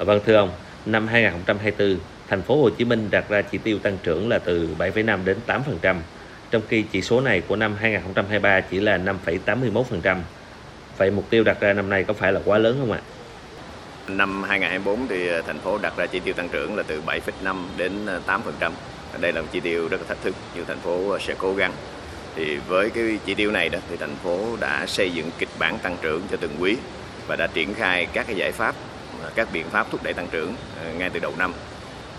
Ờ, vâng thưa ông, năm 2024, thành phố Hồ Chí Minh đặt ra chỉ tiêu tăng trưởng là từ 7,5 đến 8%, trong khi chỉ số này của năm 2023 chỉ là 5,81%. Vậy mục tiêu đặt ra năm nay có phải là quá lớn không ạ? Năm 2024 thì ờ, thành phố đặt ra chỉ tiêu tăng trưởng là từ 7,5 đến ờ, 8%. Đây là một chỉ tiêu rất là thách thức nhưng thành phố sẽ cố gắng. Thì với cái chỉ tiêu này đó thì thành phố đã xây dựng kịch bản tăng trưởng cho từng quý và đã triển khai các cái giải pháp, các biện pháp thúc đẩy tăng trưởng ờ, ngay từ đầu năm.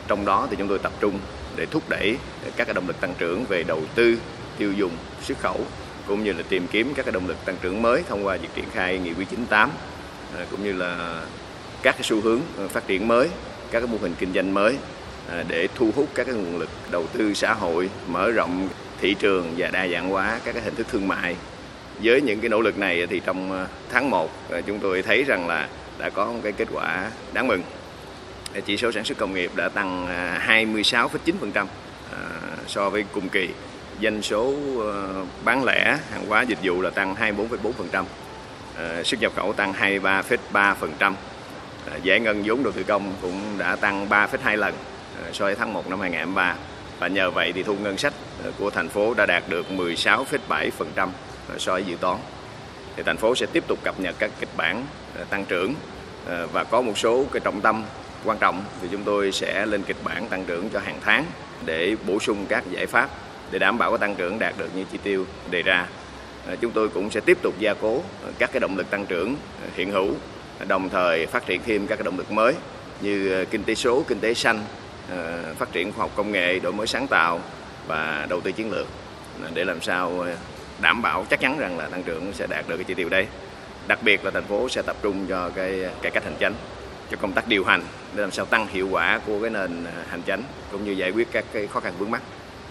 Trong đó thì chúng tôi tập trung để thúc đẩy các cái động lực tăng trưởng về đầu tư, tiêu dùng, xuất khẩu cũng như là tìm kiếm các cái động lực tăng trưởng mới thông qua việc triển khai nghị quyết 98 ờ, cũng như là các cái xu hướng ờ, phát triển mới, các cái mô hình kinh doanh mới để thu hút các cái nguồn lực đầu tư xã hội, mở rộng thị trường và đa dạng hóa các cái hình thức thương mại với những cái nỗ lực này thì trong tháng 1 chúng tôi thấy rằng là đã có một cái kết quả đáng mừng. Chỉ số sản xuất công nghiệp đã tăng à, 26,9% à, so với cùng kỳ. Doanh số ờ, bán lẻ hàng hóa dịch vụ là tăng 24,4%. À, xuất nhập khẩu tăng 23,3%. Giải ngân vốn đầu tư công cũng đã tăng 3,2 lần so với tháng 1 năm 2023 và nhờ vậy thì thu ngân sách của thành phố đã đạt được 16,7% so với dự toán. Thì thành phố sẽ tiếp tục cập nhật các kịch bản ờ, tăng trưởng ờ, và có một số cái trọng tâm quan trọng thì chúng tôi sẽ lên kịch bản tăng trưởng cho hàng tháng để bổ sung các giải pháp để đảm bảo cái tăng trưởng đạt được như chỉ tiêu đề ra. Ờ, chúng tôi cũng sẽ tiếp tục gia cố các cái động lực tăng trưởng hiện hữu, đồng thời phát triển thêm các cái động lực mới như kinh tế số, kinh tế xanh, phát triển khoa học công nghệ, đổi mới sáng tạo và đầu tư chiến lược để làm sao đảm bảo chắc chắn rằng là tăng trưởng sẽ đạt được cái chỉ tiêu đấy. Đặc biệt là thành phố sẽ tập trung cho cái cải cách hành chính, cho công tác điều hành để làm sao tăng hiệu quả của cái nền à, hành chính cũng như giải quyết các cái khó khăn vướng mắt.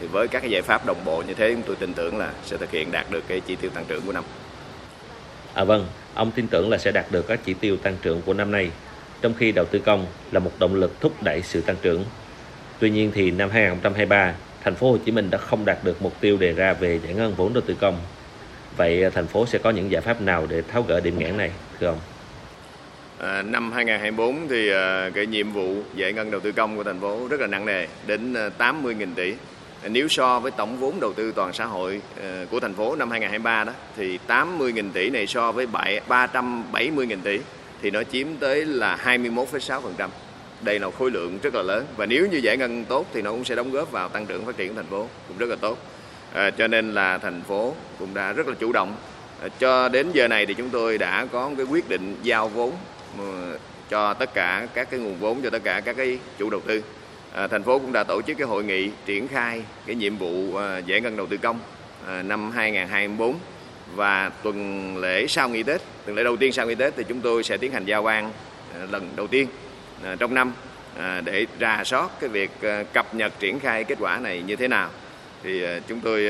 Thì với các cái giải pháp đồng bộ như thế chúng tôi tin tưởng là sẽ thực hiện đạt được cái chỉ tiêu tăng trưởng của năm. À vâng, ông tin tưởng là sẽ đạt được các chỉ tiêu tăng trưởng của năm nay, trong khi đầu tư công là một động lực thúc đẩy sự tăng trưởng. Tuy nhiên thì năm 2023 thành phố Hồ Chí Minh đã không đạt được mục tiêu đề ra về giải ngân vốn đầu tư công. Vậy à, thành phố sẽ có những giải pháp nào để tháo gỡ điểm nghẽn này thưa ông? À, năm 2024 thì à, cái nhiệm vụ giải ngân đầu tư công của thành phố rất là nặng nề đến à, 80.000 tỷ. Nếu so với tổng vốn đầu tư toàn xã hội à, của thành phố năm 2023 đó thì 80.000 tỷ này so với 370.000 tỷ thì nó chiếm tới là 21,6% đây là khối lượng rất là lớn. Và nếu như giải ngân tốt thì nó cũng sẽ đóng góp vào tăng trưởng phát triển của thành phố cũng rất là tốt. À, cho nên là thành phố cũng đã rất là chủ động. À, cho đến giờ này thì chúng tôi đã có cái quyết định giao vốn ừ, cho tất cả các cái nguồn vốn cho tất cả các cái chủ đầu tư. À, thành phố cũng đã tổ chức cái hội nghị triển khai cái nhiệm vụ à, giải ngân đầu tư công à, năm 2024 và tuần lễ sau nghỉ Tết, tuần lễ đầu tiên sau nghỉ Tết thì chúng tôi sẽ tiến hành giao ban à, lần đầu tiên. À, trong năm à, để rà soát cái việc à, cập nhật triển khai kết quả này như thế nào thì chúng tôi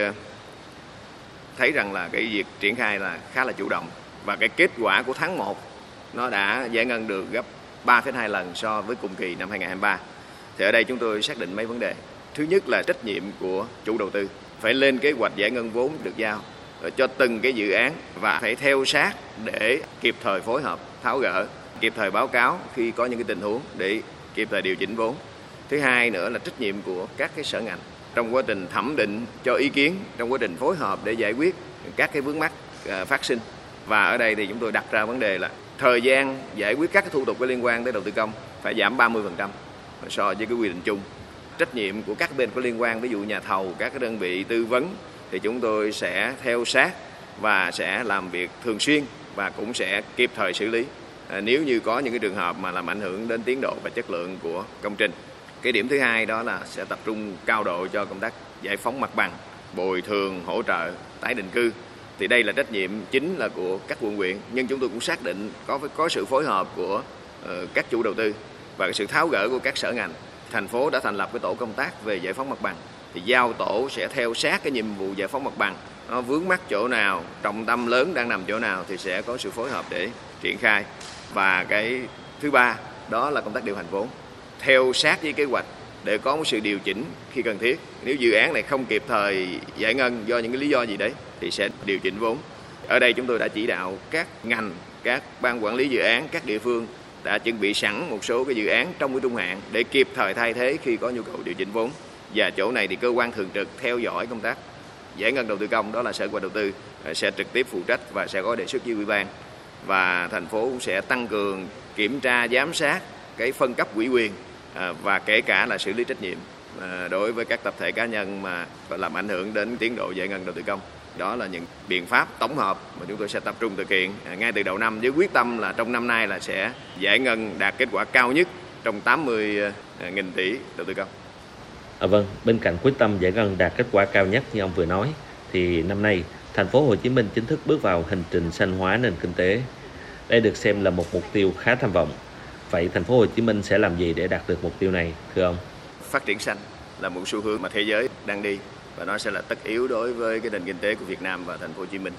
thấy rằng là cái việc triển khai là khá là chủ động và cái kết quả của tháng 1 nó đã giải ngân được gấp 3,2 lần so với cùng kỳ năm 2023. Thì ở đây chúng tôi xác định mấy vấn đề. Thứ nhất là trách nhiệm của chủ đầu tư phải lên kế hoạch giải ngân vốn được giao cho từng cái dự án và phải theo sát để kịp thời phối hợp tháo gỡ kịp thời báo cáo khi có những cái tình huống để kịp thời điều chỉnh vốn. Thứ hai nữa là trách nhiệm của các cái sở ngành trong quá trình thẩm định cho ý kiến, trong quá trình phối hợp để giải quyết các cái vướng mắc à, phát sinh. Và ở đây thì chúng tôi đặt ra vấn đề là thời gian giải quyết các cái thủ tục có liên quan tới đầu tư công phải giảm 30% so với cái quy định chung. Trách nhiệm của các bên có liên quan, ví dụ nhà thầu, các cái đơn vị tư vấn thì chúng tôi sẽ theo sát và sẽ làm việc thường xuyên và cũng sẽ kịp thời xử lý À, nếu như có những cái trường hợp mà làm ảnh hưởng đến tiến độ và chất lượng của công trình. Cái điểm thứ hai đó là sẽ tập trung cao độ cho công tác giải phóng mặt bằng, bồi thường, hỗ trợ, tái định cư. Thì đây là trách nhiệm chính là của các quận huyện, nhưng chúng tôi cũng xác định có có sự phối hợp của ờ, các chủ đầu tư và sự tháo gỡ của các sở ngành. Thành phố đã thành lập cái tổ công tác về giải phóng mặt bằng thì giao tổ sẽ theo sát cái nhiệm vụ giải phóng mặt bằng nó vướng mắt chỗ nào trọng tâm lớn đang nằm chỗ nào thì sẽ có sự phối hợp để triển khai và cái thứ ba, đó là công tác điều hành vốn. Theo sát với kế hoạch để có một sự điều chỉnh khi cần thiết. Nếu dự án này không kịp thời giải ngân do những cái lý do gì đấy, thì sẽ điều chỉnh vốn. Ở đây chúng tôi đã chỉ đạo các ngành, các ban quản lý dự án, các địa phương đã chuẩn bị sẵn một số cái dự án trong cái trung hạn để kịp thời thay thế khi có nhu cầu điều chỉnh vốn. Và chỗ này thì cơ quan thường trực theo dõi công tác giải ngân đầu tư công, đó là sở kế hoạch đầu tư à, sẽ trực tiếp phụ trách và sẽ có đề xuất với ủy ban và thành phố cũng sẽ tăng cường kiểm tra giám sát cái phân cấp quỹ quyền à, và kể cả là xử lý trách nhiệm à, đối với các tập thể cá nhân mà làm ảnh hưởng đến tiến độ giải ngân đầu tư công đó là những biện pháp tổng hợp mà chúng tôi sẽ tập trung thực hiện à, ngay từ đầu năm với quyết tâm là trong năm nay là sẽ giải ngân đạt kết quả cao nhất trong 80 nghìn tỷ đầu tư công. À, vâng, bên cạnh quyết tâm giải ngân đạt kết quả cao nhất như ông vừa nói, thì năm nay thành phố Hồ Chí Minh chính thức bước vào hành trình xanh hóa nền kinh tế. Đây được xem là một mục tiêu khá tham vọng. Vậy thành phố Hồ Chí Minh sẽ làm gì để đạt được mục tiêu này, thưa ông? Phát triển xanh là một xu hướng mà thế giới đang đi và nó sẽ là tất yếu đối với cái nền kinh tế của Việt Nam và thành phố Hồ Chí Minh.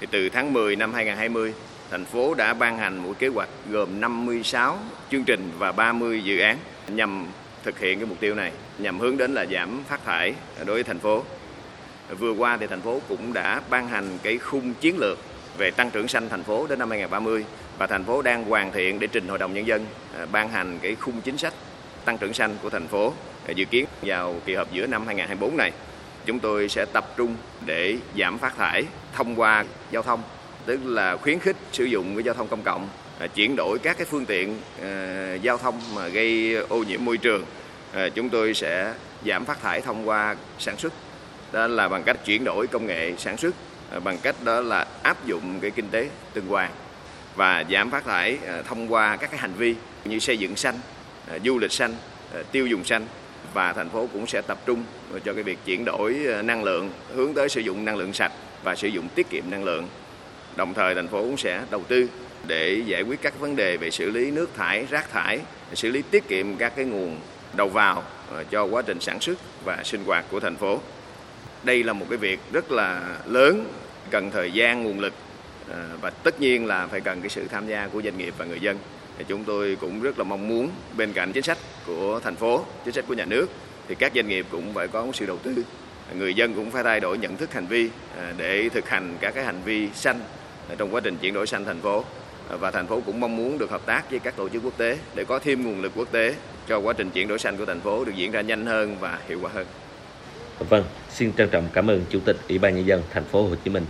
Thì từ tháng 10 năm 2020, thành phố đã ban hành một kế hoạch gồm 56 chương trình và 30 dự án nhằm thực hiện cái mục tiêu này nhằm hướng đến là giảm phát thải đối với thành phố. Vừa qua thì thành phố cũng đã ban hành cái khung chiến lược về tăng trưởng xanh thành phố đến năm 2030 và thành phố đang hoàn thiện để trình Hội đồng Nhân dân à, ban hành cái khung chính sách tăng trưởng xanh của thành phố à, dự kiến vào kỳ họp giữa năm 2024 này. Chúng tôi sẽ tập trung để giảm phát thải thông qua giao thông, tức là khuyến khích sử dụng cái giao thông công cộng à, chuyển đổi các cái phương tiện giao thông mà gây ô nhiễm môi trường chúng tôi sẽ giảm phát thải thông qua sản xuất đó là bằng cách chuyển đổi công nghệ sản xuất à, bằng cách đó là áp dụng cái kinh tế tuần hoàn và giảm phát thải à, thông qua các cái hành vi như xây dựng xanh à, du lịch xanh tiêu dùng xanh và thành phố cũng sẽ tập trung cho cái việc chuyển đổi năng lượng hướng tới sử dụng năng lượng sạch và sử dụng tiết kiệm năng lượng đồng thời thành phố cũng sẽ đầu tư để giải quyết các vấn đề về xử lý nước thải, rác thải, xử lý tiết kiệm các cái nguồn đầu vào cho quá trình sản xuất và sinh hoạt của thành phố. Đây là một cái việc rất là lớn, cần thời gian, nguồn lực à, và tất nhiên là phải cần cái sự tham gia của doanh nghiệp và người dân. Thì chúng tôi cũng rất là mong muốn bên cạnh chính sách của thành phố, chính sách của nhà nước thì các doanh nghiệp cũng phải có sự đầu tư. Người dân cũng phải thay đổi nhận thức hành vi à, để thực hành các cái hành vi xanh trong quá trình chuyển đổi xanh thành phố và thành phố cũng mong muốn được hợp tác với các tổ chức quốc tế để có thêm nguồn lực quốc tế cho quá trình chuyển đổi xanh của thành phố được diễn ra nhanh hơn và hiệu quả hơn. Vâng, xin trân trọng cảm ơn Chủ tịch Ủy ban nhân dân thành phố Hồ Chí Minh.